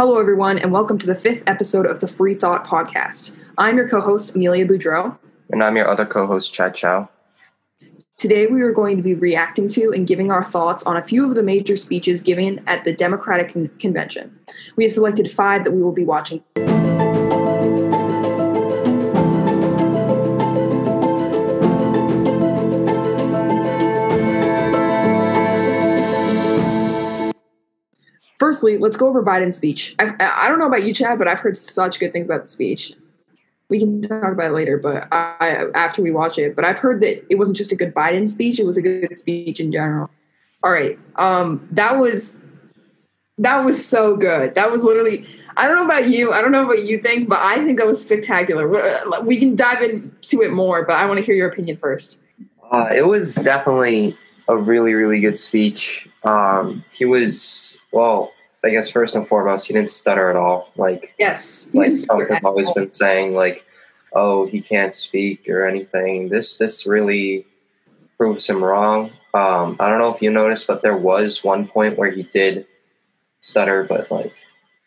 Hello, everyone, and welcome to the fifth episode of the Free Thought Podcast. I'm your co host, Amelia Boudreau. And I'm your other co host, Chad Chow. Today, we are going to be reacting to and giving our thoughts on a few of the major speeches given at the Democratic Con- Convention. We have selected five that we will be watching. Firstly, let's go over Biden's speech. I've, I don't know about you, Chad, but I've heard such good things about the speech. We can talk about it later, but I, after we watch it. But I've heard that it wasn't just a good Biden speech; it was a good speech in general. All right, um, that was that was so good. That was literally. I don't know about you. I don't know what you think, but I think that was spectacular. We can dive into it more, but I want to hear your opinion first. Uh, it was definitely a really, really good speech. Um, he was well. I guess first and foremost, he didn't stutter at all. Like yes, like Trump has always been saying, like, oh, he can't speak or anything. This this really proves him wrong. Um, I don't know if you noticed, but there was one point where he did stutter, but like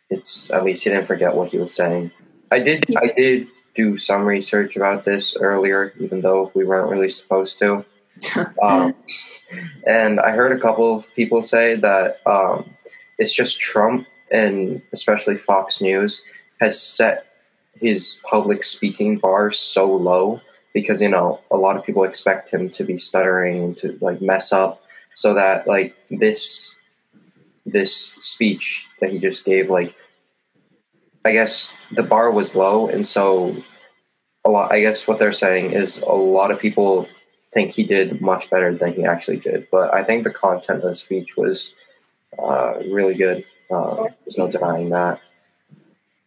it's at least he didn't forget what he was saying. I did I did do some research about this earlier, even though we weren't really supposed to. um, and I heard a couple of people say that um, it's just Trump and especially Fox News has set his public speaking bar so low because you know a lot of people expect him to be stuttering and to like mess up so that like this this speech that he just gave like i guess the bar was low and so a lot i guess what they're saying is a lot of people think he did much better than he actually did. But I think the content of the speech was uh, really good. Uh, there's no denying that.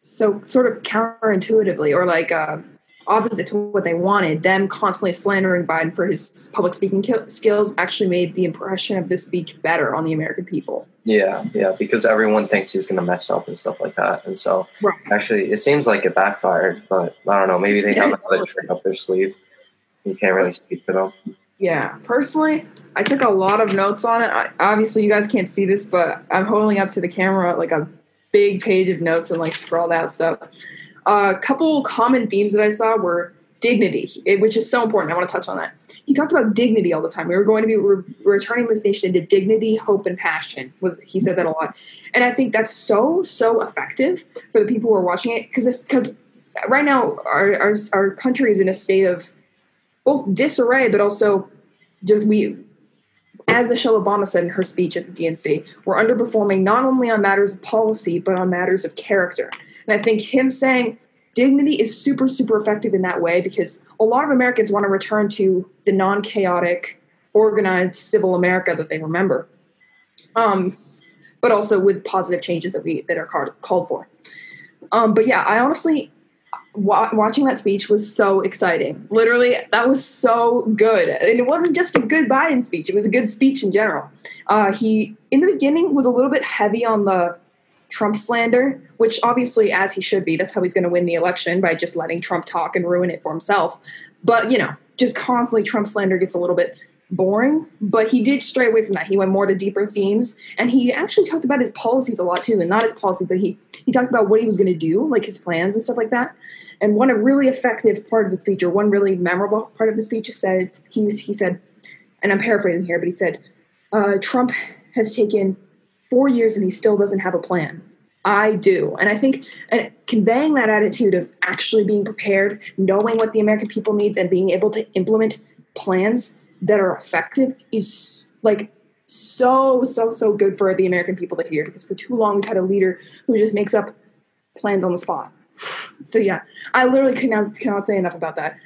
So, sort of counterintuitively, or like uh, opposite to what they wanted, them constantly slandering Biden for his public speaking skills actually made the impression of this speech better on the American people. Yeah, yeah, because everyone thinks he's going to mess up and stuff like that. And so, right. actually, it seems like it backfired, but I don't know. Maybe they yeah, have another trick up their sleeve. You can't really speak for them. Yeah, personally, I took a lot of notes on it. I, obviously, you guys can't see this, but I'm holding up to the camera like a big page of notes and like scrawled out stuff. A uh, couple common themes that I saw were dignity, which is so important. I want to touch on that. He talked about dignity all the time. We were going to be re- returning this nation to dignity, hope, and passion. Was he said that a lot, and I think that's so so effective for the people who are watching it because because right now our, our our country is in a state of both disarray, but also we, as Michelle Obama said in her speech at the DNC, we're underperforming not only on matters of policy, but on matters of character. And I think him saying dignity is super, super effective in that way because a lot of Americans want to return to the non chaotic, organized civil America that they remember. Um, but also with positive changes that we that are called called for. Um, but yeah, I honestly wa- watching that speech was so exciting. Literally, that was so good. And it wasn't just a good Biden speech, it was a good speech in general. Uh, he, in the beginning, was a little bit heavy on the Trump slander, which obviously, as he should be, that's how he's going to win the election by just letting Trump talk and ruin it for himself. But, you know, just constantly Trump slander gets a little bit boring, but he did stray away from that. He went more to deeper themes, and he actually talked about his policies a lot too, and not his policy, but he he talked about what he was going to do, like his plans and stuff like that. And one a really effective part of the speech, or one really memorable part of the speech, said he he said, and I'm paraphrasing here, but he said, uh, Trump has taken four years and he still doesn't have a plan. I do, and I think and conveying that attitude of actually being prepared, knowing what the American people needs, and being able to implement plans that are effective is like so so so good for the American people to hear because for too long we've had a leader who just makes up plans on the spot so yeah, I literally cannot cannot say enough about that.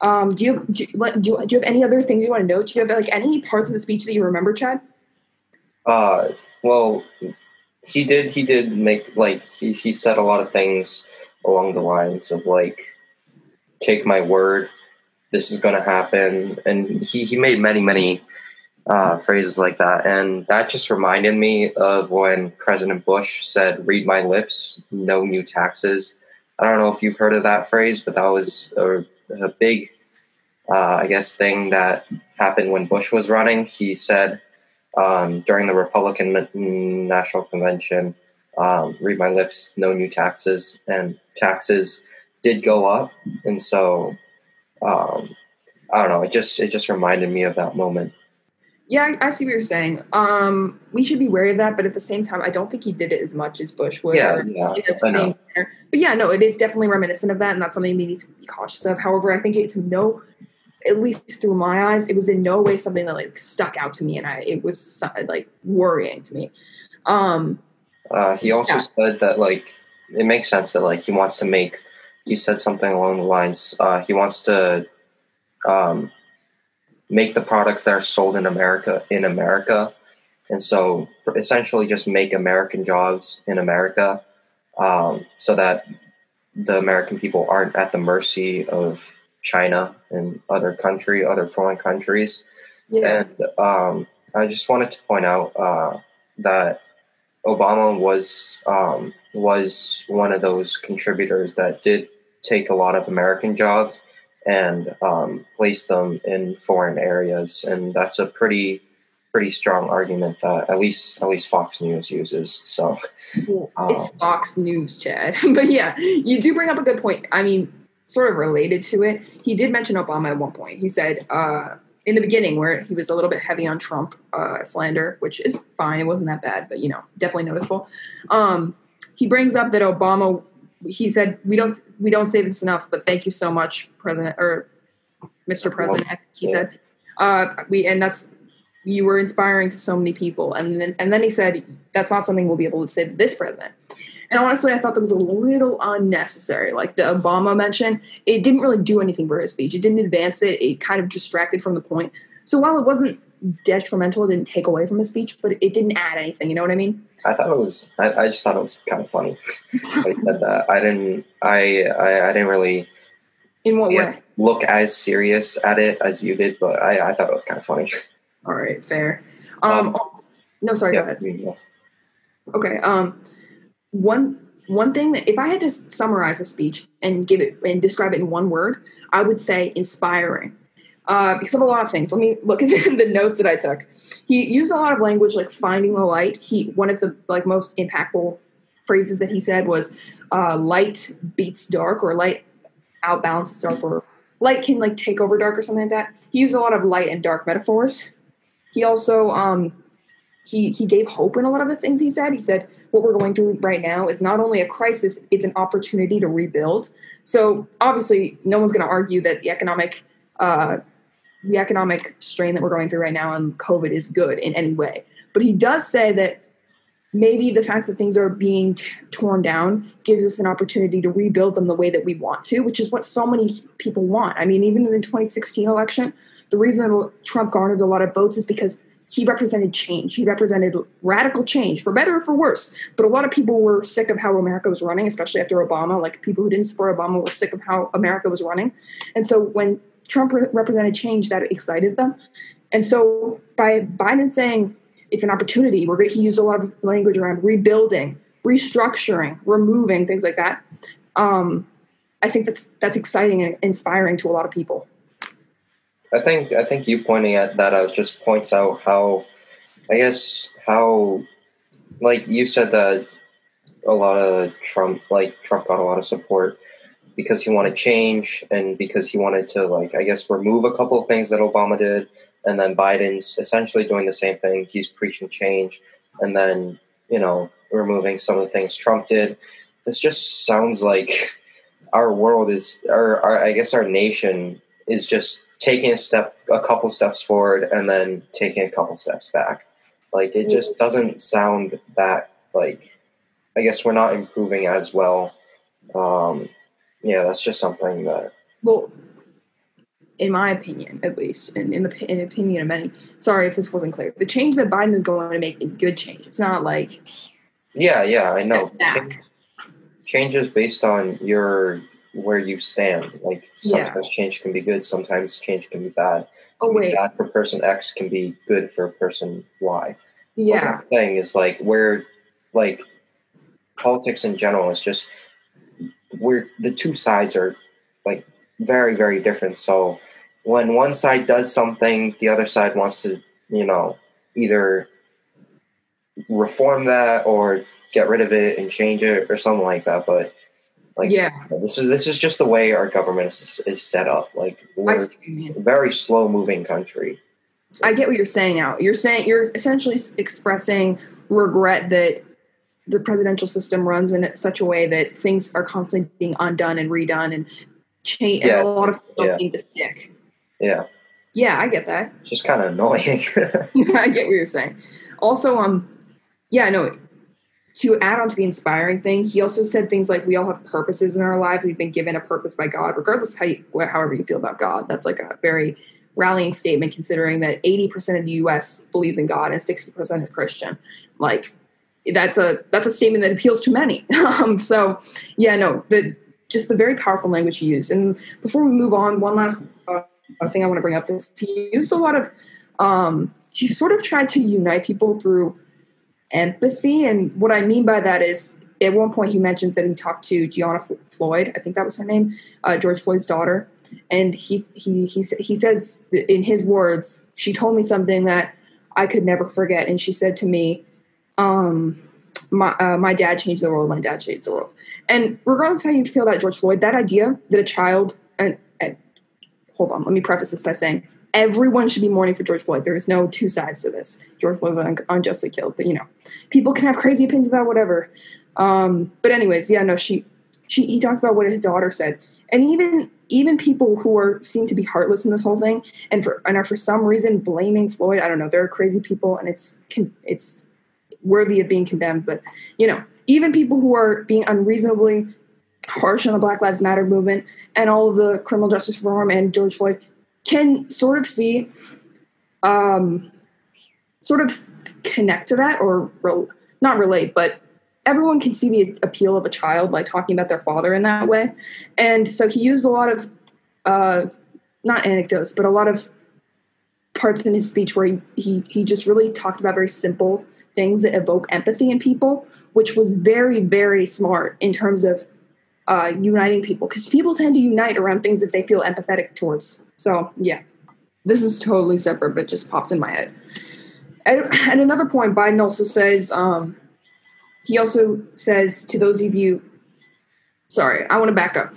Um, do you do you, do you, have any other things you want to note? Do you have like any parts of the speech that you remember, Chad? Uh, well, he did. He did make like he he said a lot of things along the lines of like, "Take my word, this is going to happen," and he he made many many uh, phrases like that. And that just reminded me of when President Bush said, Read my lips, no new taxes. I don't know if you've heard of that phrase, but that was a, a big, uh, I guess, thing that happened when Bush was running. He said um, during the Republican National Convention, um, read my lips, no new taxes, and taxes did go up, and so um, I don't know. It just it just reminded me of that moment. Yeah, I, I see what you're saying. Um, we should be wary of that, but at the same time, I don't think he did it as much as Bush would. Yeah, yeah, in the I same manner. But yeah, no, it is definitely reminiscent of that, and that's something we need to be cautious of. However, I think it's no, at least through my eyes, it was in no way something that like stuck out to me, and I it was like worrying to me. Um, Uh, he also Yeah. said that like it makes sense that like he wants to make. He said something along the lines. Uh, he wants to um, make the products that are sold in America in America, and so essentially just make American jobs in America, um, so that the American people aren't at the mercy of China and other country, other foreign countries. yeah, And um, I just wanted to point out uh, that Obama was um, was one of those contributors that did take a lot of American jobs and um, place them in foreign areas, and that's a pretty pretty strong argument that at least at least Fox News uses. So Oh. it's Fox News, Chad. but yeah, you do bring up a good point. I mean, sort of related to it. He did mention Obama at one point. He said uh, in the beginning where he was a little bit heavy on Trump uh, slander, which is fine. It wasn't that bad, but you know, definitely noticeable. Um, he brings up that Obama. He said we don't we don't say this enough, but thank you so much, President or Mr. President. He said. Uh, we and that's you were inspiring to so many people. And then and then he said that's not something we'll be able to say to this president. And honestly i thought that was a little unnecessary. Like the obama mention it didn't really do anything for his speech. It didn't advance it. It kind of distracted from the point. So while it wasn't detrimental it didn't take away from the speech but it didn't add anything you know what i mean I thought it was I, I just thought it was kind of funny. that that. I didn't I, I I didn't really in what Yeah. way look as serious at it as you did, but I, I thought it was kind of funny. all right fair um, no sorry go ahead yeah. Okay. Um, one one thing that if I had to summarize a speech and give it and describe it in one word, I would say inspiring. Uh, because of a lot of things. Let me look at the, notes that I took. He used a lot of language like finding the light. He one of the like most impactful phrases that he said was uh, "light beats dark" or "light outbalances dark" or "light can like take over dark" or something like that. He used a lot of light and dark metaphors. He also um, he he gave hope in a lot of the things he said. He said what we're going through right now is not only a crisis, it's an opportunity to rebuild. So obviously, no one's going to argue that the economic uh, the economic strain that we're going through right now and COVID is good in any way. But he does say that maybe the fact that things are being t- torn down gives us an opportunity to rebuild them the way that we want to, which is what so many people want. I mean, even in the 2016 election, the reason that Trump garnered a lot of votes is because he represented change. He represented radical change, for better or for worse. But a lot of people were sick of how America was running, especially after Obama. Like people who didn't support Obama were sick of how America was running. And so when Trump re- represented change, that excited them. And so by Biden saying it's an opportunity, where he used a lot of language around rebuilding, restructuring, removing things like that. Um, I think that's that's exciting and inspiring to a lot of people. I think I think you pointing at that out just points out how I guess how like you said that a lot of Trump like Trump got a lot of support because he wanted change and because he wanted to like I guess remove a couple of things that Obama did. And then Biden's essentially doing the same thing. He's preaching change and then you know removing some of the things Trump did. This just sounds like our world is or our, I guess our nation is just taking a step a couple steps forward and then taking a couple steps back. Like it just doesn't sound that like i guess we're not improving as well um yeah that's just something that Well, in my opinion, at least, and in the in opinion of many, sorry if this wasn't clear, the change that Biden is going to make is good change. It's not like yeah yeah i know. Change, changes based on your where you stand. Like Yeah. sometimes change can be good sometimes change can be bad. Oh be wait, bad for person x can be good for person y. What yeah, I'm saying is like where like politics in general is just where the two sides are like very very different so when one side does something the other side wants to you know either reform that or get rid of it and change it or something like that. But like, yeah, this is this is just the way our government is, is set up. Like we're see what you mean. a very slow moving country. I get what you're saying now. You're saying you're essentially expressing regret that the presidential system runs in such a way that things are constantly being undone and redone and change. Yeah. And a lot of things Yeah. seem to stick. Yeah, Yeah, I get that. it's just kind of annoying. I get what you're saying. Also, um, yeah, no. To add on to the inspiring thing, he also said things like, "We all have purposes in our life. We've been given a purpose by God, regardless how you, however you feel about God." That's like a very rallying statement, considering that 80% of the U.S. believes in God and 60% is Christian. Like, that's a that's a statement that appeals to many. um, so, yeah, no, the just the very powerful language he used. And before we move on, one last uh, thing I want to bring up is he used a lot of um, he sort of tried to unite people through empathy. And what I mean by that is, at one point, he mentions that he talked to Gianna Floyd, I think that was her name, uh, George Floyd's daughter. And he, he, he, he says, in his words, she told me something that I could never forget. And she said to me, um, my, uh, my dad changed the world, my dad changed the world. And regardless of how you feel about George Floyd, that idea that a child, and, and hold on, let me preface this by saying everyone should be mourning for George Floyd. There is no two sides to this. George Floyd was unjustly killed, but you know, people can have crazy opinions about whatever. Um, but anyways, yeah, no, she, she, he talked about what his daughter said, and even even people who are seem to be heartless in this whole thing, and for and are for some reason blaming Floyd. I don't know. There are crazy people, and it's con- it's worthy of being condemned. But you know, even people who are being unreasonably harsh on the Black Lives Matter movement and all of the criminal justice reform and George Floyd can sort of see, um, sort of connect to that or rel not relate, but everyone can see the appeal of a child by talking about their father in that way. And so he used a lot of, uh, not anecdotes, but a lot of parts in his speech where he, he, he just really talked about very simple things that evoke empathy in people, which was very, very smart in terms of uh, uniting people because people tend to unite around things that they feel empathetic towards. So, yeah, this is totally separate, but just popped in my head. At, at another point, Biden also says, um, he also says to those of you, sorry, I want to back up.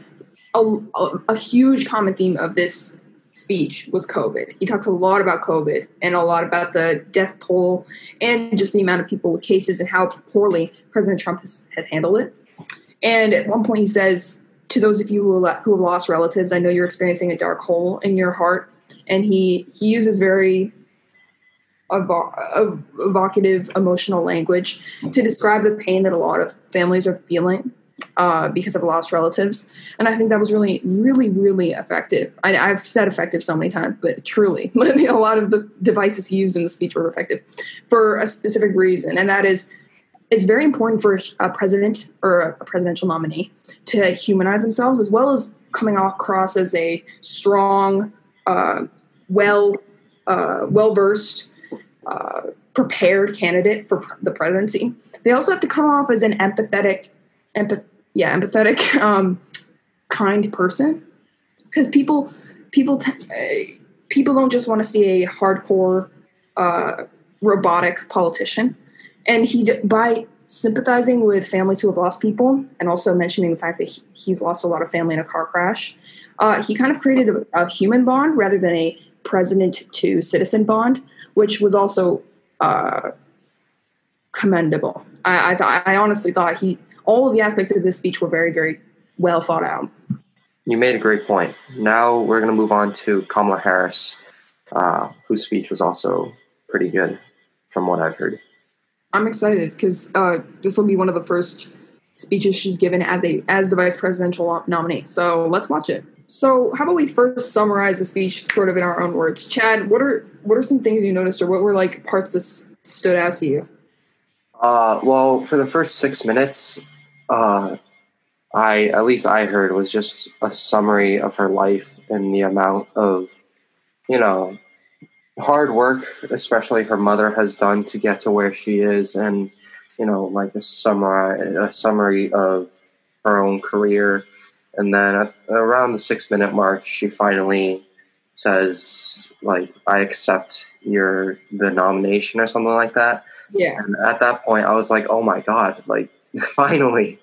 A, a, a huge common theme of this speech was COVID. He talked a lot about COVID and a lot about the death toll and just the amount of people with cases and how poorly President Trump has, has handled it. And at one point, he says, "To those of you who who have lost relatives, I know you're experiencing a dark hole in your heart." And he he uses very evo- evocative, emotional language to describe the pain that a lot of families are feeling uh, because of lost relatives. And I think that was really, really, really effective. I, I've said effective so many times, but truly, a lot of the devices used in the speech were effective for a specific reason, and that is it's very important for a president or a presidential nominee to humanize themselves as well as coming across as a strong, uh, well, uh, well versed, uh, prepared candidate for the presidency. They also have to come off as an empathetic, empath- yeah, empathetic, um, kind person. Because people, people, t- uh, people don't just want to see a hardcore, uh, robotic politician. And he d- by sympathizing with families who have lost people and also mentioning the fact that he, he's lost a lot of family in a car crash uh, he kind of created a, a human bond rather than a president to citizen bond which was also uh, commendable. I, I i honestly thought he all of the aspects of this speech were very very well thought out You made a great point. Now we're going to move on to Kamala Harris, uh, whose speech was also pretty good, from what I've heard. I'm excited because uh, this will be one of the first speeches she's given as a as the vice presidential nominee. So let's watch it. So how about we first summarize the speech, sort of in our own words? Chad, what are what are some things you noticed, or what were like parts that s- stood out to you? Uh, well, for the first six minutes, uh, I at least I heard was just a summary of her life and the amount of, you know, hard work, especially her mother has done to get to where she is, and you know, like a summary a summary of her own career, and then at, around the six minute mark, she finally says like I accept your the nomination or something like that. Yeah. And at that point, I was like, oh my god, like finally.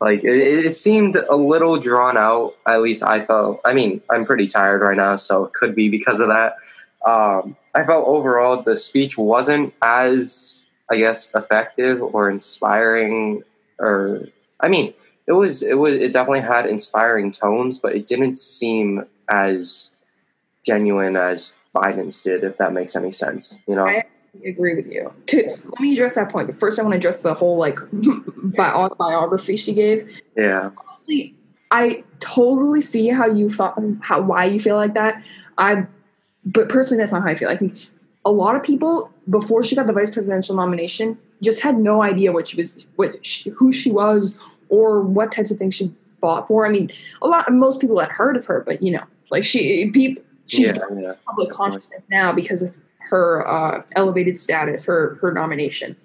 Like it, it seemed a little drawn out. At least I felt. I mean, I'm pretty tired right now, so it could be because of that. Um, I felt overall the speech wasn't as, I guess, effective or inspiring. Or I mean, it was. It was. It definitely had inspiring tones, but it didn't seem as genuine as Biden's did. If that makes any sense, you know. Agree with you. To, let me address that point. But first, I want to address the whole like bi- biography she gave. Yeah. Honestly, I totally see how you thought, how why you feel like that. I, but personally, that's not how I feel. I think a lot of people before she got the vice presidential nomination just had no idea what she was, what she, who she was, or what types of things she fought for. I mean, a lot, most people had heard of her, but you know, like she, people, she's Yeah. Yeah. public consciousness now because of her uh, elevated status, her her nomination.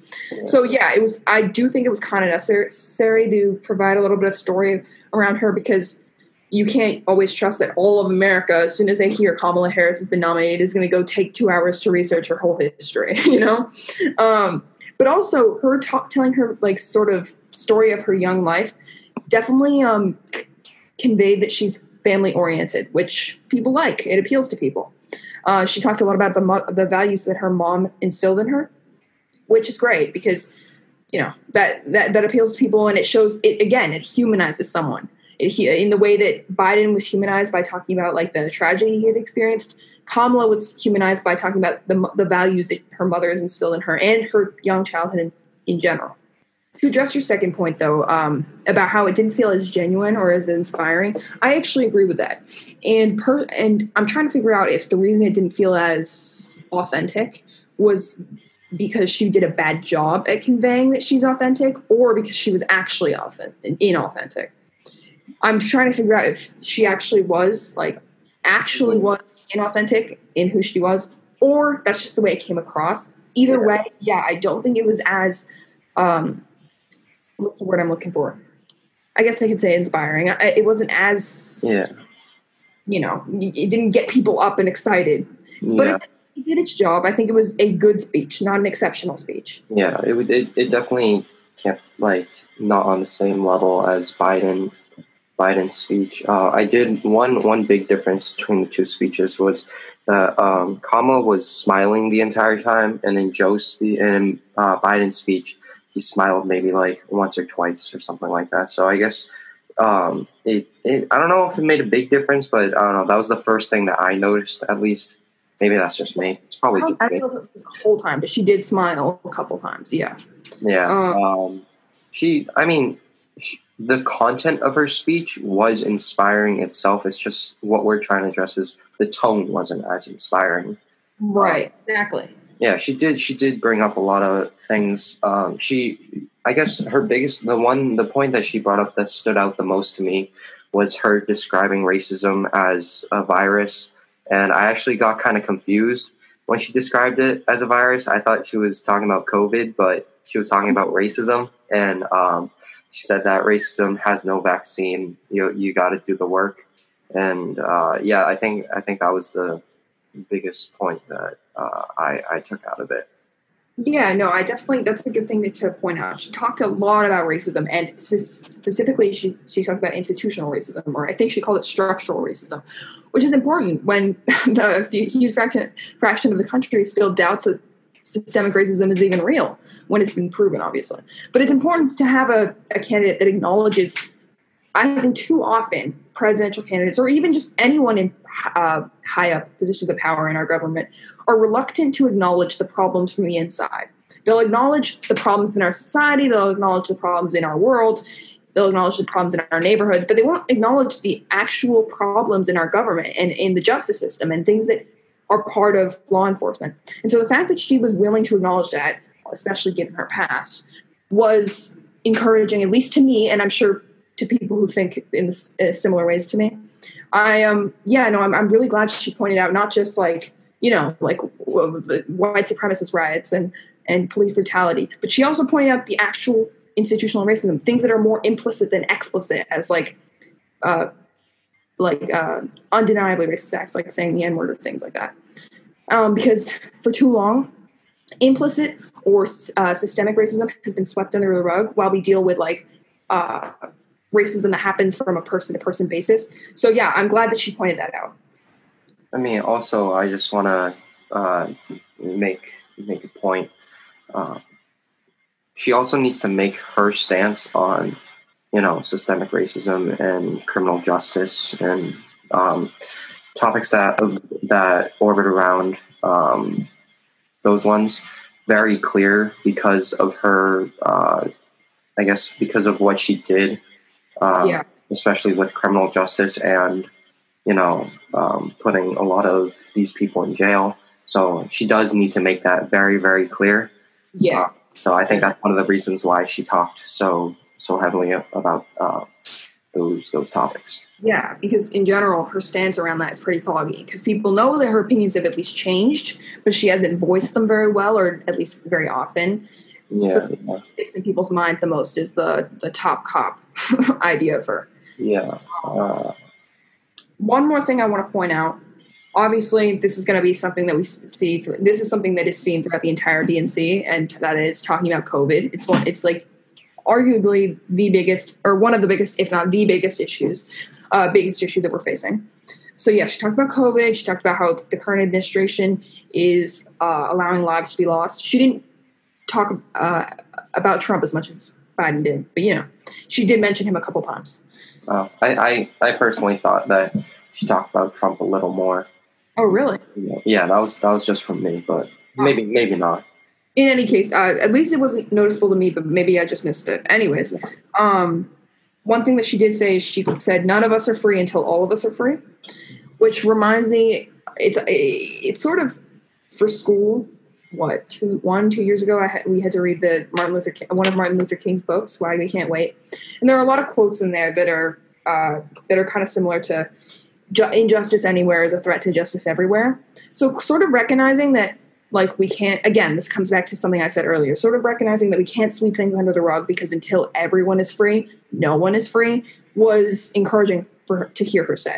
So yeah, it was. I do think it was kind of necessary to provide a little bit of story around her because you can't always trust that all of America, as soon as they hear Kamala Harris has been nominated, is going to go take two hours to research her whole history. You know, um, but also her talk, telling her like sort of story of her young life definitely um, conveyed that she's family oriented, which people like. It appeals to people. Uh, she talked a lot about the the values that her mom instilled in her, which is great because you know that that that appeals to people and it shows it again. It humanizes someone it, in the way that Biden was humanized by talking about like the tragedy he had experienced. Kamala was humanized by talking about the the values that her mother has instilled in her and her young childhood in, in general. To address your second point, though, um, about how it didn't feel as genuine or as inspiring, I actually agree with that. And per and I'm trying to figure out if the reason it didn't feel as authentic was because she did a bad job at conveying that she's authentic, or because she was actually authentic, inauthentic. I'm trying to figure out if she actually was like actually was inauthentic in who she was, or that's just the way it came across. Either way, yeah, I don't think it was as um, what's the word I'm looking for? I guess I could say inspiring. I, it wasn't as Yeah. you know, it didn't get people up and excited, but it, it did its job. I think it was a good speech, not an exceptional speech. Yeah, it would. It, it definitely kept like not on the same level as Biden. Biden's speech. Uh, I did one one big difference between the two speeches was that um, Kamala was smiling the entire time, and in Joe's speech and in uh, Biden's speech, he smiled maybe like once or twice or something like that. So I guess um, it, it. I don't know if it made a big difference, but I don't know. That was the first thing that I noticed. At least, maybe that's just me. It's I probably I don't know it was the whole time, but she did smile a couple times. Yeah. Yeah. Uh, um, she, I mean, sh the content of her speech was inspiring itself. It's just what we're trying to address is the tone wasn't as inspiring. Right. Exactly. Yeah, she did. She did bring up a lot of things. Um, she, I guess, her biggest, the one, the point that she brought up that stood out the most to me was her describing racism as a virus, and I actually got kind of confused when she described it as a virus. I thought she was talking about COVID, but she was talking about racism, and um, she said that racism has no vaccine. You you got to do the work, and uh, yeah, I think I think that was the biggest point that uh, I I took out of it. Yeah, no, I definitely that's a good thing to, point out. She talked a lot about racism, and specifically, she she talked about institutional racism, or I think she called it structural racism, which is important when the huge fraction fraction of the country still doubts that systemic racism is even real when it's been proven, obviously. But it's important to have a, a candidate that acknowledges. I think too often presidential candidates, or even just anyone in uh, high up positions of power in our government, are reluctant to acknowledge the problems from the inside. They'll acknowledge the problems in our society, they'll acknowledge the problems in our world, they'll acknowledge the problems in our neighborhoods, but they won't acknowledge the actual problems in our government and in the justice system and things that are part of law enforcement. And so the fact that she was willing to acknowledge that, especially given her past, was encouraging, at least to me, and I'm sure to people who think in uh, similar ways to me. I um yeah no I'm I'm really glad she pointed out not just like you know like white supremacist riots and and police brutality, but she also pointed out the actual institutional racism, things that are more implicit than explicit, as like uh like uh undeniably racist acts, like saying the n word or things like that. Um, because for too long, implicit or uh, systemic racism has been swept under the rug while we deal with like uh, racism that happens from a person to person basis. So yeah, I'm glad that she pointed that out. I mean, also, I just want to uh, make make a point. Uh, she also needs to make her stance on, you know, systemic racism and criminal justice and um, topics that that orbit around um, those ones very clear because of her. Uh, I guess because of what she did, um, Yeah. especially with criminal justice and you know um, putting a lot of these people in jail. So she does need to make that very very clear. Yeah. So I think that's one of the reasons why she talked so so heavily about uh, those those topics. Yeah, because in general, her stance around that is pretty foggy. Because people know that her opinions have at least changed, but she hasn't voiced them very well, or at least very often. Yeah, yeah, Sticks in people's minds the most is the the top cop idea of her. yeah. Uh, One more thing I want to point out. Obviously, this is going to be something that we see. This is something that is seen throughout the entire DNC, and that is talking about COVID. It's one. It's like arguably the biggest, or one of the biggest, if not the biggest issues, uh, biggest issue that we're facing. So yeah, she talked about COVID. She talked about how the current administration is uh, allowing lives to be lost. She didn't talk uh, about Trump as much as Biden did, but you know, she did mention him a couple times. uh, I, I I personally thought that she talked about Trump a little more. Oh, really? Yeah, that was that was just from me, but maybe maybe not. in any case, uh, at least it wasn't noticeable to me, but maybe I just missed it. Anyways, um, one thing that she did say is she said, "None of us are free until all of us are free," which reminds me, it's it's sort of for school. What two one two years ago, I we had to read the Martin Luther King, one of Martin Luther King's books, "Why We Can't Wait," and there are a lot of quotes in there that are uh, that are kind of similar to ju- "Injustice anywhere is a threat to justice everywhere." So, sort of recognizing that like we can't again this comes back to something i said earlier sort of recognizing that we can't sweep things under the rug because until everyone is free no one is free was encouraging for to hear her say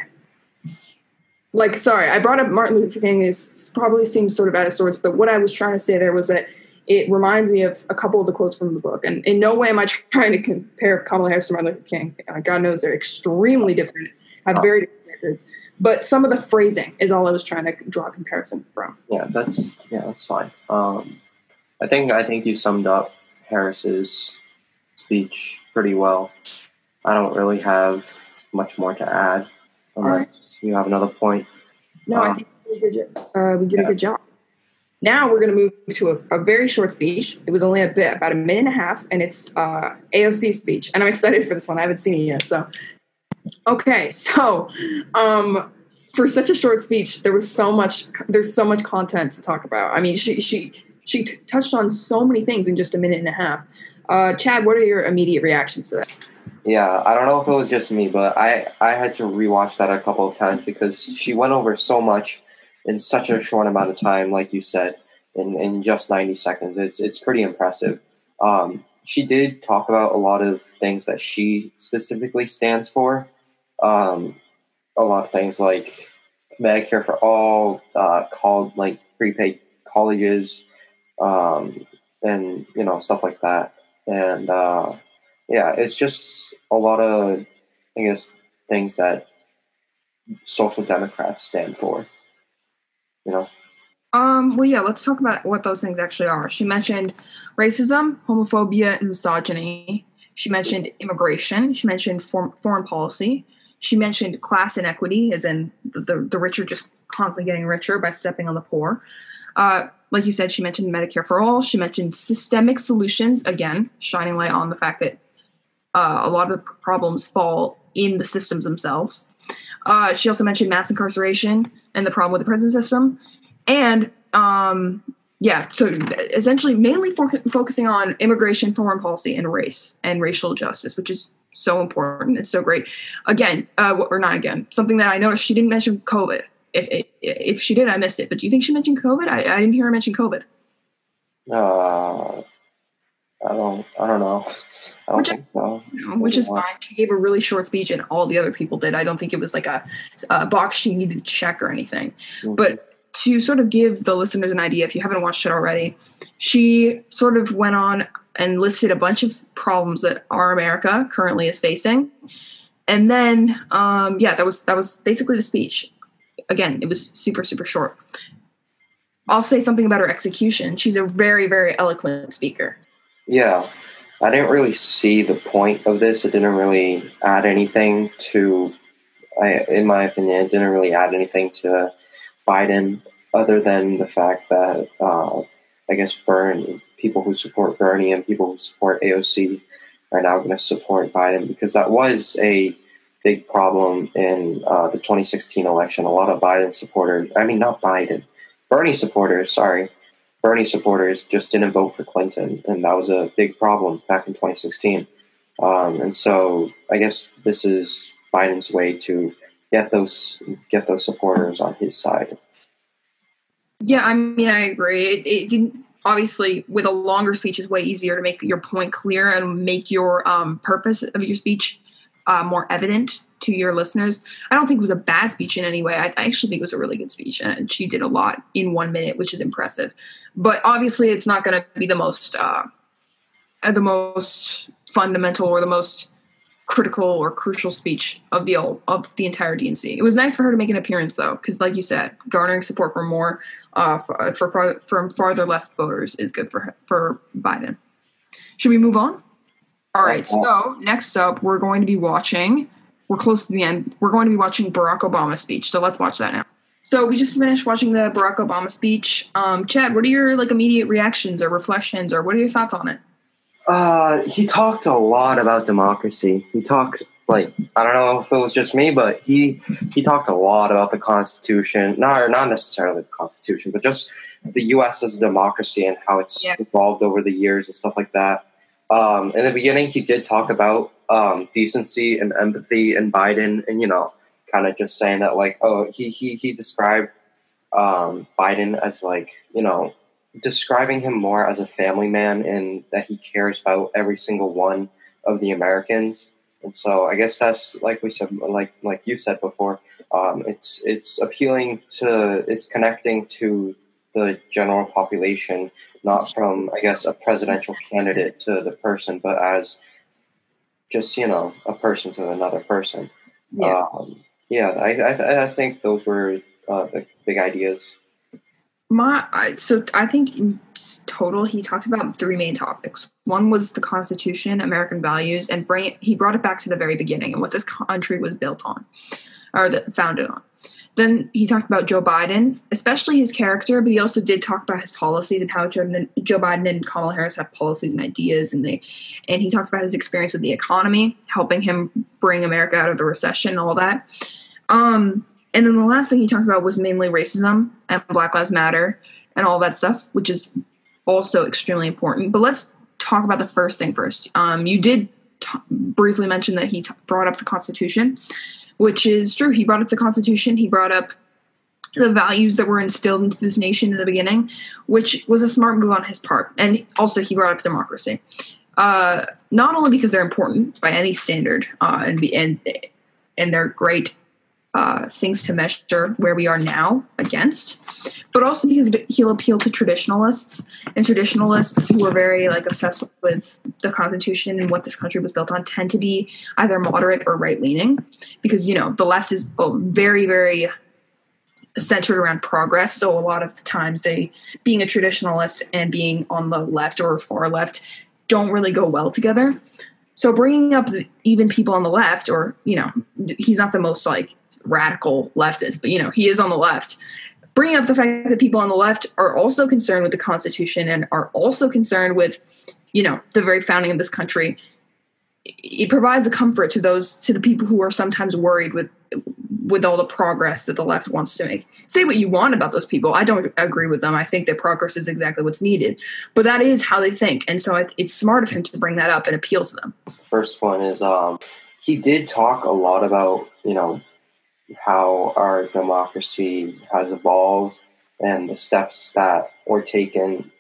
like sorry i brought up martin luther king is probably seems sort of out of sorts but what i was trying to say there was that it reminds me of a couple of the quotes from the book and in no way am i trying to compare kamala harris to martin luther king god knows they're extremely different have very different records but some of the phrasing is all i was trying to draw a comparison from Yeah, that's yeah, that's fine. Um, I think I think you summed up Harris's speech pretty well. I don't really have much more to add unless you have another point. No, I Um, think we did, a good uh, we did a good job. Now we're going to move to a, a very short speech. It was only a bit, about a minute and a half, and it's uh, AOC speech. And I'm excited for this one. I haven't seen it yet. So, okay, so um, for such a short speech, there was so much. There's so much content to talk about. I mean, she she she t- touched on so many things in just a minute and a half. Uh, Chad, what are your immediate reactions to that? Yeah, I don't know if it was just me, but I I had to rewatch that a couple of times because she went over so much in such a short amount of time, like you said, in, in just ninety seconds. It's it's pretty impressive. Um, she did talk about a lot of things that she specifically stands for. Um, a lot of things like Medicare for all, uh, called like prepaid colleges, um, and you know stuff like that. And uh, yeah, it's just a lot of, I guess, things that social democrats stand for. You know, Um, well, yeah, let's talk about what those things actually are. She mentioned racism, homophobia, and misogyny. She mentioned immigration. She mentioned foreign, foreign policy. She mentioned class inequity, as in the, the, the rich are just constantly getting richer by stepping on the poor. Uh, like you said, she mentioned Medicare for all. She mentioned systemic solutions, again, shining light on the fact that uh, a lot of the problems fall in the systems themselves. Uh, she also mentioned mass incarceration and the problem with the prison system. And um yeah so essentially mainly for, focusing on immigration foreign policy and race and racial justice which is so important. It's so great. Again uh or not again something that i noticed she didn't mention covid. If, if she did i missed it. But do you think she mentioned covid? I, I didn't hear her mention covid. Uh, don't, I don't know. I don't Which is- think so. which is fine she gave a really short speech and all the other people did i don't think it was like a, a box she needed to check or anything but to sort of give the listeners an idea, if you haven't watched it already, she sort of went on and listed a bunch of problems that our America currently is facing. And then, um, yeah, that was that was basically the speech. Again, it was super super short. I'll say something about her execution. She's a very very eloquent speaker. Yeah, I didn't really see the point of this. It didn't really add anything to, I, in my opinion, it didn't really add anything to Biden other than the fact that uh, I guess Bernie, people who support Bernie and people who support AOC are now going to support Biden because that was a big problem in uh, the 2016 election. A lot of Biden supporters, I mean, not Biden, Bernie supporters, sorry, Bernie supporters just didn't vote for Clinton, and that was a big problem back in 2016. Um, and so I guess this is Biden's way to get those get those supporters on his side. Yeah, I mean, I agree. It, it didn't obviously with a longer speech is way easier to make your point clear and make your um, purpose of your speech uh, more evident to your listeners. I don't think it was a bad speech in any way. I, I, actually think it was a really good speech, and she did a lot in one minute, which is impressive. But obviously, it's not going to be the most uh, the most fundamental or the most critical or crucial speech of the of the entire DNC. It was nice for her to make an appearance though, because like you said, garnering support for more uh, for, for from farther left voters is good for for Biden. Should we move on? All right. So next up, we're going to be watching. We're close to the end. We're going to be watching Barack Obama's speech. So let's watch that now. So we just finished watching the Barack Obama speech. Um, Chad, what are your like immediate reactions or reflections, or what are your thoughts on it? Uh, he talked a lot about democracy. He talked like I don't know if it was just me, but he he talked a lot about the Constitution, not not necessarily the Constitution, but just the U.S. as a democracy and how it's yeah. evolved over the years and stuff like that. Um, in the beginning, he did talk about um, decency and empathy in Biden, and you know, kind of just saying that like, oh, he he he described um, Biden as like you know describing him more as a family man and that he cares about every single one of the Americans. And so I guess that's like we said, like like you said before, um, it's it's appealing to it's connecting to the general population, not from I guess a presidential candidate to the person, but as just you know a person to another person. Yeah, um, yeah. I, I, I think those were uh, the big ideas. My so I think in total he talked about three main topics. One was the Constitution, American values, and bring it, he brought it back to the very beginning and what this country was built on, or the, founded on. Then he talked about Joe Biden, especially his character, but he also did talk about his policies and how Joe, Joe Biden and Kamala Harris have policies and ideas, and they and he talks about his experience with the economy, helping him bring America out of the recession, and all that. Um, and then the last thing he talked about was mainly racism and Black Lives Matter and all that stuff, which is also extremely important. But let's talk about the first thing first. Um, you did t- briefly mention that he t- brought up the Constitution which is true. He brought up the Constitution. He brought up the values that were instilled into this nation in the beginning, which was a smart move on his part. And also, he brought up democracy. Uh, not only because they're important by any standard, uh, and and and they're great uh, things to measure where we are now against, but also because he'll appeal to traditionalists and traditionalists who are very like obsessed with the Constitution and what this country was built on tend to be either moderate or right leaning, because you know the left is oh, very very centered around progress. So a lot of the times they being a traditionalist and being on the left or far left don't really go well together. So bringing up even people on the left, or you know, he's not the most like radical leftist, but you know, he is on the left. Bringing up the fact that people on the left are also concerned with the Constitution and are also concerned with, you know, the very founding of this country. It provides a comfort to those to the people who are sometimes worried with with all the progress that the left wants to make. Say what you want about those people. I don't agree with them. I think that progress is exactly what's needed. But that is how they think. And so it's smart of him to bring that up and appeal to them. The first one is um, he did talk a lot about, you know, how our democracy has evolved and the steps that were taken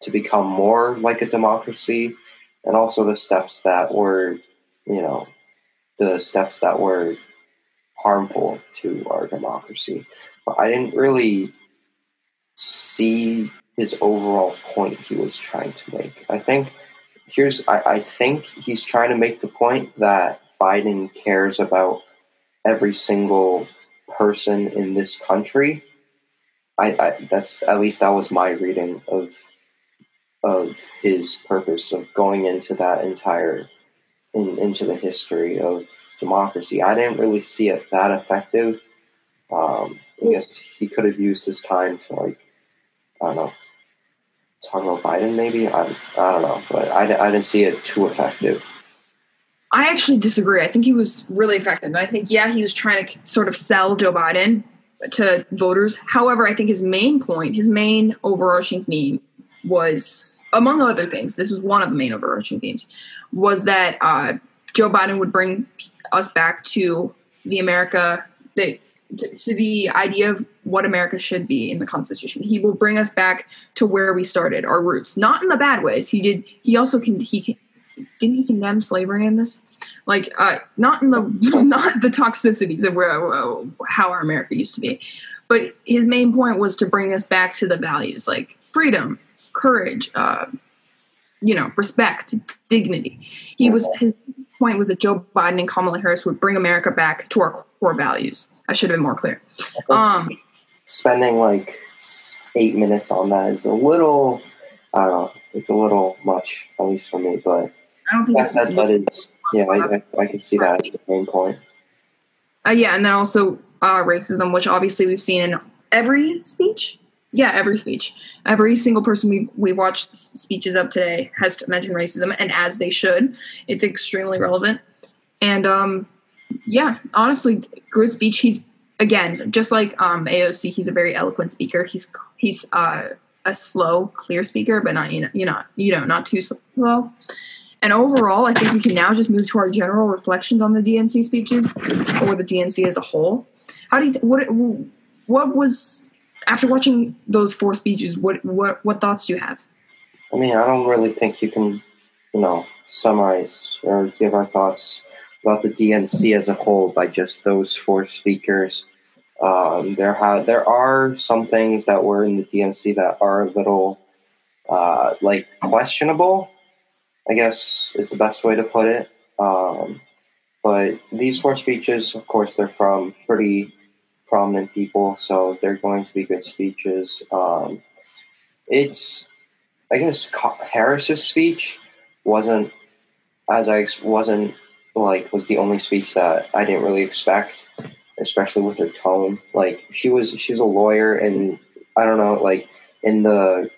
to become more like a democracy and also the steps that were you know the steps that were harmful to our democracy but i didn't really see his overall point he was trying to make. I think here's I, I think he's trying to make the point that Biden cares about every single person in this country. I, I that's at least that was my reading of of his purpose of going into that entire in, into the history of democracy. I didn't really see it that effective. Um, I guess he could have used his time to like I don't know talk about Biden maybe I, I don't know, but I, I didn't see it too effective. I actually disagree. I think he was really effective. I think yeah, he was trying to sort of sell Joe Biden to voters. However, I think his main point, his main overarching theme was, among other things, this was one of the main overarching themes, was that uh, Joe Biden would bring us back to the America that to, to, the idea of what America should be in the Constitution. He will bring us back to where we started, our roots, not in the bad ways. He did. He also can. He. Didn't he condemn slavery in this? Like, uh, not in the not the toxicities of where uh, how our America used to be, but his main point was to bring us back to the values like freedom, courage, uh, you know, respect, dignity. He was his point was that Joe Biden and Kamala Harris would bring America back to our core values. I should have been more clear. Um, spending like eight minutes on that is a little, I don't know, it's a little much, at least for me. But I don't think that, that, that is, yeah, I, I, I, can see that as the main point. Uh, yeah, and then also uh, racism, which obviously we've seen in every speech yeah, every speech, every single person we we watched speeches of today has mentioned racism, and as they should. It's extremely relevant, and um, yeah, honestly, good speech. He's again just like um, AOC. He's a very eloquent speaker. He's he's uh, a slow, clear speaker, but not you know you know you know not too slow. And overall, I think we can now just move to our general reflections on the DNC speeches or the DNC as a whole. How do you th- what what was after watching those four speeches, what what what thoughts do you have? I mean, I don't really think you can, you know, summarize or give our thoughts about the DNC as a whole by just those four speakers. Um, there ha- there are some things that were in the DNC that are a little uh, like questionable. I guess is the best way to put it. Um, but these four speeches, of course, they're from pretty prominent people, so they're going to be good speeches. Um, it's, I guess, Harris's speech wasn't as I wasn't like was the only speech that I didn't really expect, especially with her tone. Like she was, she's a lawyer, and I don't know, like in the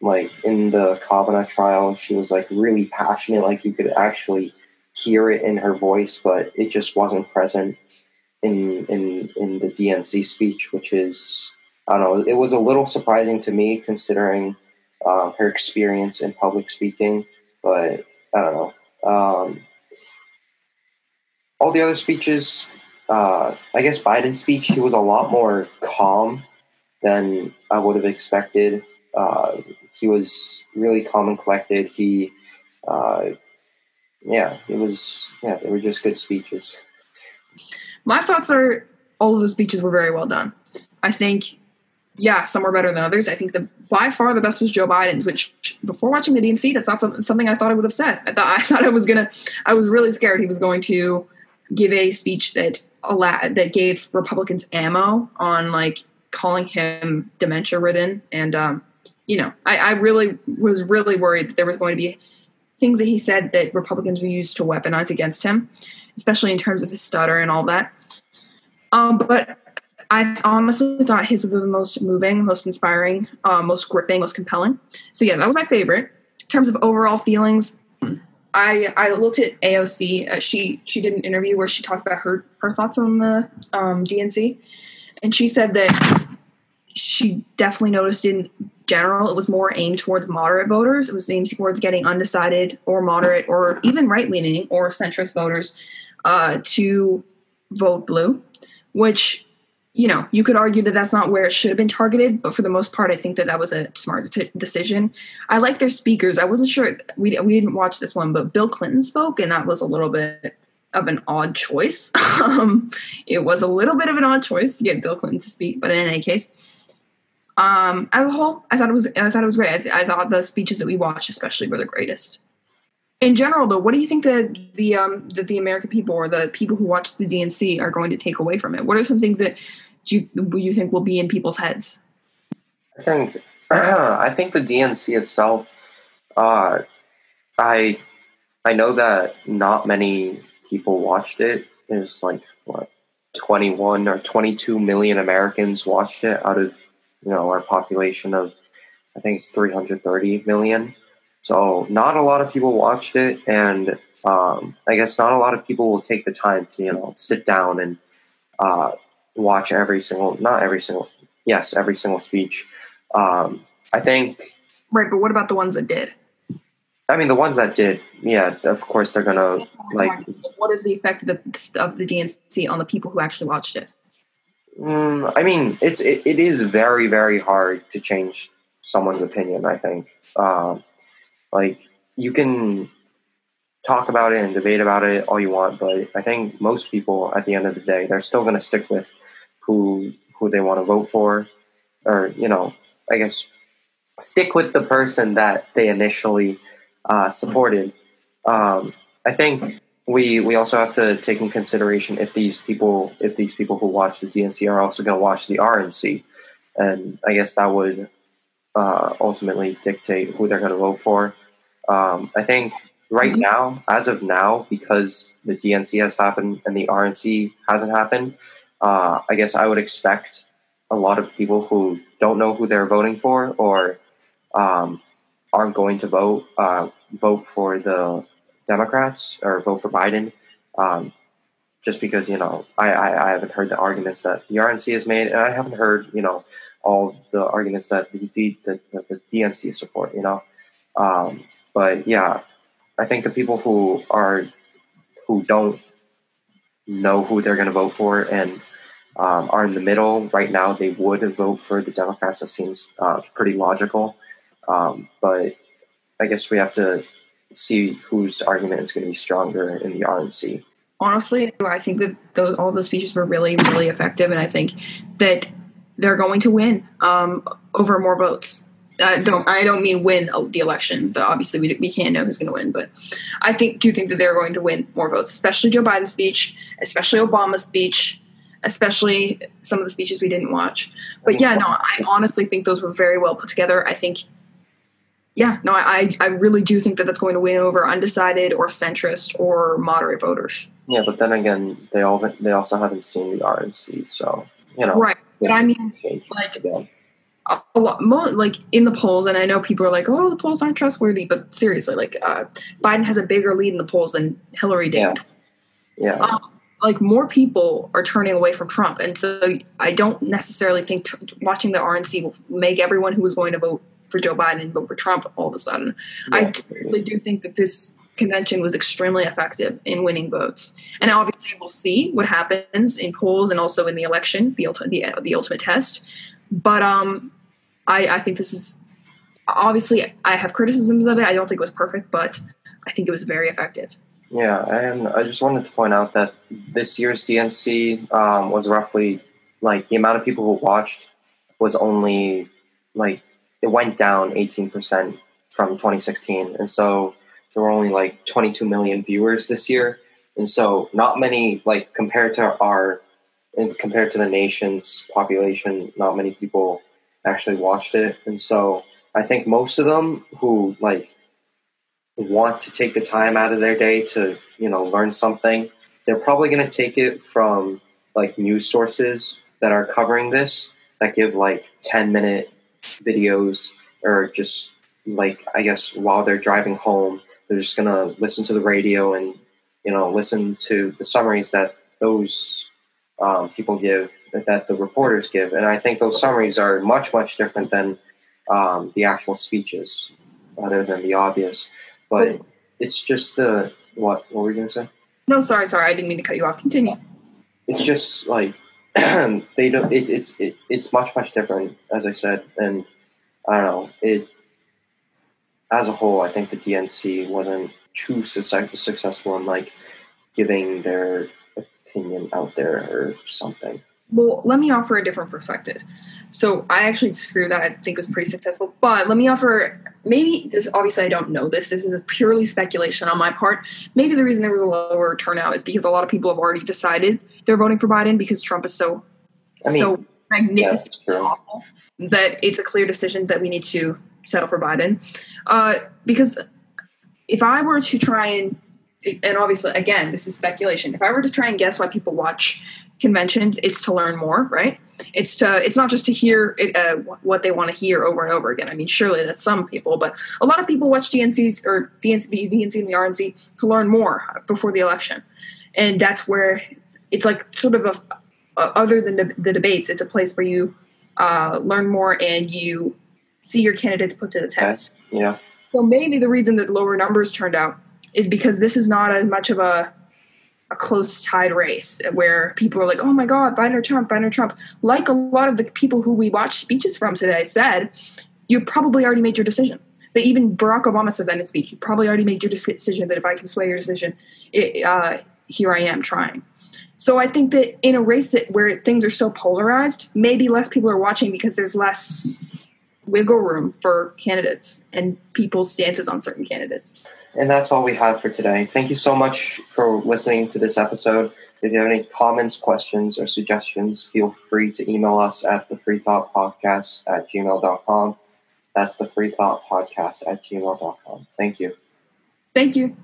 like in the Kavanaugh trial, she was like really passionate, like you could actually hear it in her voice, but it just wasn't present in in in the DNC speech, which is I don't know. It was a little surprising to me considering uh, her experience in public speaking, but I don't know. Um, all the other speeches, uh, I guess Biden's speech, he was a lot more calm than I would have expected. Uh, he was really calm and collected. He, uh, yeah, it was, yeah, they were just good speeches. My thoughts are all of the speeches were very well done. I think, yeah, some were better than others. I think the by far the best was Joe Biden's, which before watching the DNC, that's not something I thought I would have said. I thought I thought I was gonna. I was really scared he was going to give a speech that allowed that gave Republicans ammo on like calling him dementia ridden and um, you know I, I really was really worried that there was going to be things that he said that Republicans would use to weaponize against him especially in terms of his stutter and all that. Um, but I honestly thought his was the most moving, most inspiring, uh, most gripping, most compelling. So yeah, that was my favorite. In terms of overall feelings, I I looked at AOC. Uh, she she did an interview where she talked about her her thoughts on the um, DNC, and she said that she definitely noticed in general it was more aimed towards moderate voters. It was aimed towards getting undecided or moderate or even right leaning or centrist voters uh, to vote blue, which you know you could argue that that's not where it should have been targeted, but for the most part, I think that that was a smart t- decision. I like their speakers. I wasn't sure we we didn't watch this one, but Bill Clinton spoke, and that was a little bit of an odd choice. um, it was a little bit of an odd choice to get Bill Clinton to speak, but in any case. Um, as a whole, I thought it was I thought it was great. I, th- I thought the speeches that we watched, especially, were the greatest. In general, though, what do you think that the um, that the American people or the people who watch the DNC are going to take away from it? What are some things that you you think will be in people's heads? I think I think the DNC itself. Uh, I I know that not many people watched it. There's like what 21 or 22 million Americans watched it out of you know our population of I think it's 330 million. So not a lot of people watched it, and um, I guess not a lot of people will take the time to you know sit down and uh, watch every single not every single yes every single speech. Um, I think right, but what about the ones that did? I mean, the ones that did, yeah, of course they're gonna like. What is the effect of the of the DNC on the people who actually watched it? Mm, I mean, it's it, it is very very hard to change someone's opinion. I think, um, like you can talk about it and debate about it all you want, but I think most people at the end of the day they're still going to stick with who who they want to vote for, or you know, I guess stick with the person that they initially uh, supported. Um, I think we we also have to take in consideration if these people if these people who watch the DNC are also going to watch the RNC, and I guess that would uh, ultimately dictate who they're going to vote for. Um, I think right mm-hmm. now, as of now, because the DNC has happened and the RNC hasn't happened, uh, I guess I would expect a lot of people who don't know who they're voting for or um, aren't going to vote uh, vote for the Democrats or vote for Biden, um, just because you know I, I, I, haven't heard the arguments that the RNC has made, and I haven't heard you know all the arguments that the the, the, the DNC support. You know, um, but yeah, I think the people who are who don't know who they're going to vote for and um, are in the middle right now, they would vote for the Democrats. That seems uh, pretty logical. Um, but I guess we have to see whose argument is going to be stronger in the RNC. Honestly, I think that those, all those speeches were really, really effective, and I think that they're going to win um, over more votes. I don't. I don't mean win the election. The, obviously, we, we can't know who's going to win, but I think do think that they're going to win more votes, especially Joe Biden's speech, especially Obama's speech, especially some of the speeches we didn't watch. But yeah, no, I honestly think those were very well put together. I think yeah, no, I I really do think that that's going to win over undecided or centrist or moderate voters. Yeah, but then again, they all they also haven't seen the RNC, so you know, right? But I mean, like. Again. A lot more like in the polls, and I know people are like, "Oh, the polls aren't trustworthy," but seriously, like uh, Biden has a bigger lead in the polls than Hillary did. Yeah, yeah. Um, like more people are turning away from Trump, and so I don't necessarily think tr- watching the RNC will make everyone who is going to vote for Joe Biden and vote for Trump all of a sudden. Yeah. I seriously do think that this convention was extremely effective in winning votes. And obviously, we'll see what happens in polls and also in the election, the ultimate, the, the ultimate test. But um, I, I think this is obviously I have criticisms of it. I don't think it was perfect, but I think it was very effective. Yeah, and I just wanted to point out that this year's DNC um, was roughly like the amount of people who watched was only like it went down 18% from 2016. And so there were only like 22 million viewers this year. And so not many, like compared to our, compared to the nation's population, not many people actually watched it. And so I think most of them who like want to take the time out of their day to, you know, learn something, they're probably going to take it from like news sources that are covering this that give like 10 minute videos or just like I guess while they're driving home, they're just gonna listen to the radio and you know listen to the summaries that those um, people give that the reporters give, and I think those summaries are much much different than um, the actual speeches, other than the obvious. But it's just the what? What were you gonna say? No, sorry, sorry, I didn't mean to cut you off. Continue. It's just like they don't. It, it's it, it's much much different, as I said, and I don't know. It as a whole, I think the DNC wasn't too successful in like giving their opinion out there or something. Well, let me offer a different perspective. So I actually disagree with that. I think it was pretty successful. But let me offer maybe this obviously I don't know this. This is a purely speculation on my part. Maybe the reason there was a lower turnout is because a lot of people have already decided they're voting for Biden because Trump is so I mean, so magnificent awful that it's a clear decision that we need to settle for Biden. Uh, because if I were to try and and obviously again this is speculation. If i were to try and guess why people watch conventions it's to learn more right? It's to it's not just to hear it, uh, what they want to hear over and over again. I mean surely that's some people but a lot of people watch dncs or DNC, the dnc and the rnc to learn more before the election. And that's where it's like sort of a, a other than the, the, debates it's a place where you uh, learn more and you see your candidates put to the test. Yeah. So maybe the reason that lower numbers turned out is because this is not as much of a a close tied race where people are like, oh my God, Biden or Trump, Biden or Trump. Like a lot of the people who we watched speeches from today said, you probably already made your decision. That even Barack Obama said that in his speech. You probably already made your decision that if I can sway your decision, it, uh, here I am trying. So I think that in a race that where things are so polarized, maybe less people are watching because there's less wiggle room for candidates and people's stances on certain candidates. And that's all we have for today. Thank you so much for listening to this episode. If you have any comments, questions, or suggestions, feel free to email us at the podcast at gmail.com. That's the free podcast at gmail.com. Thank you. Thank you.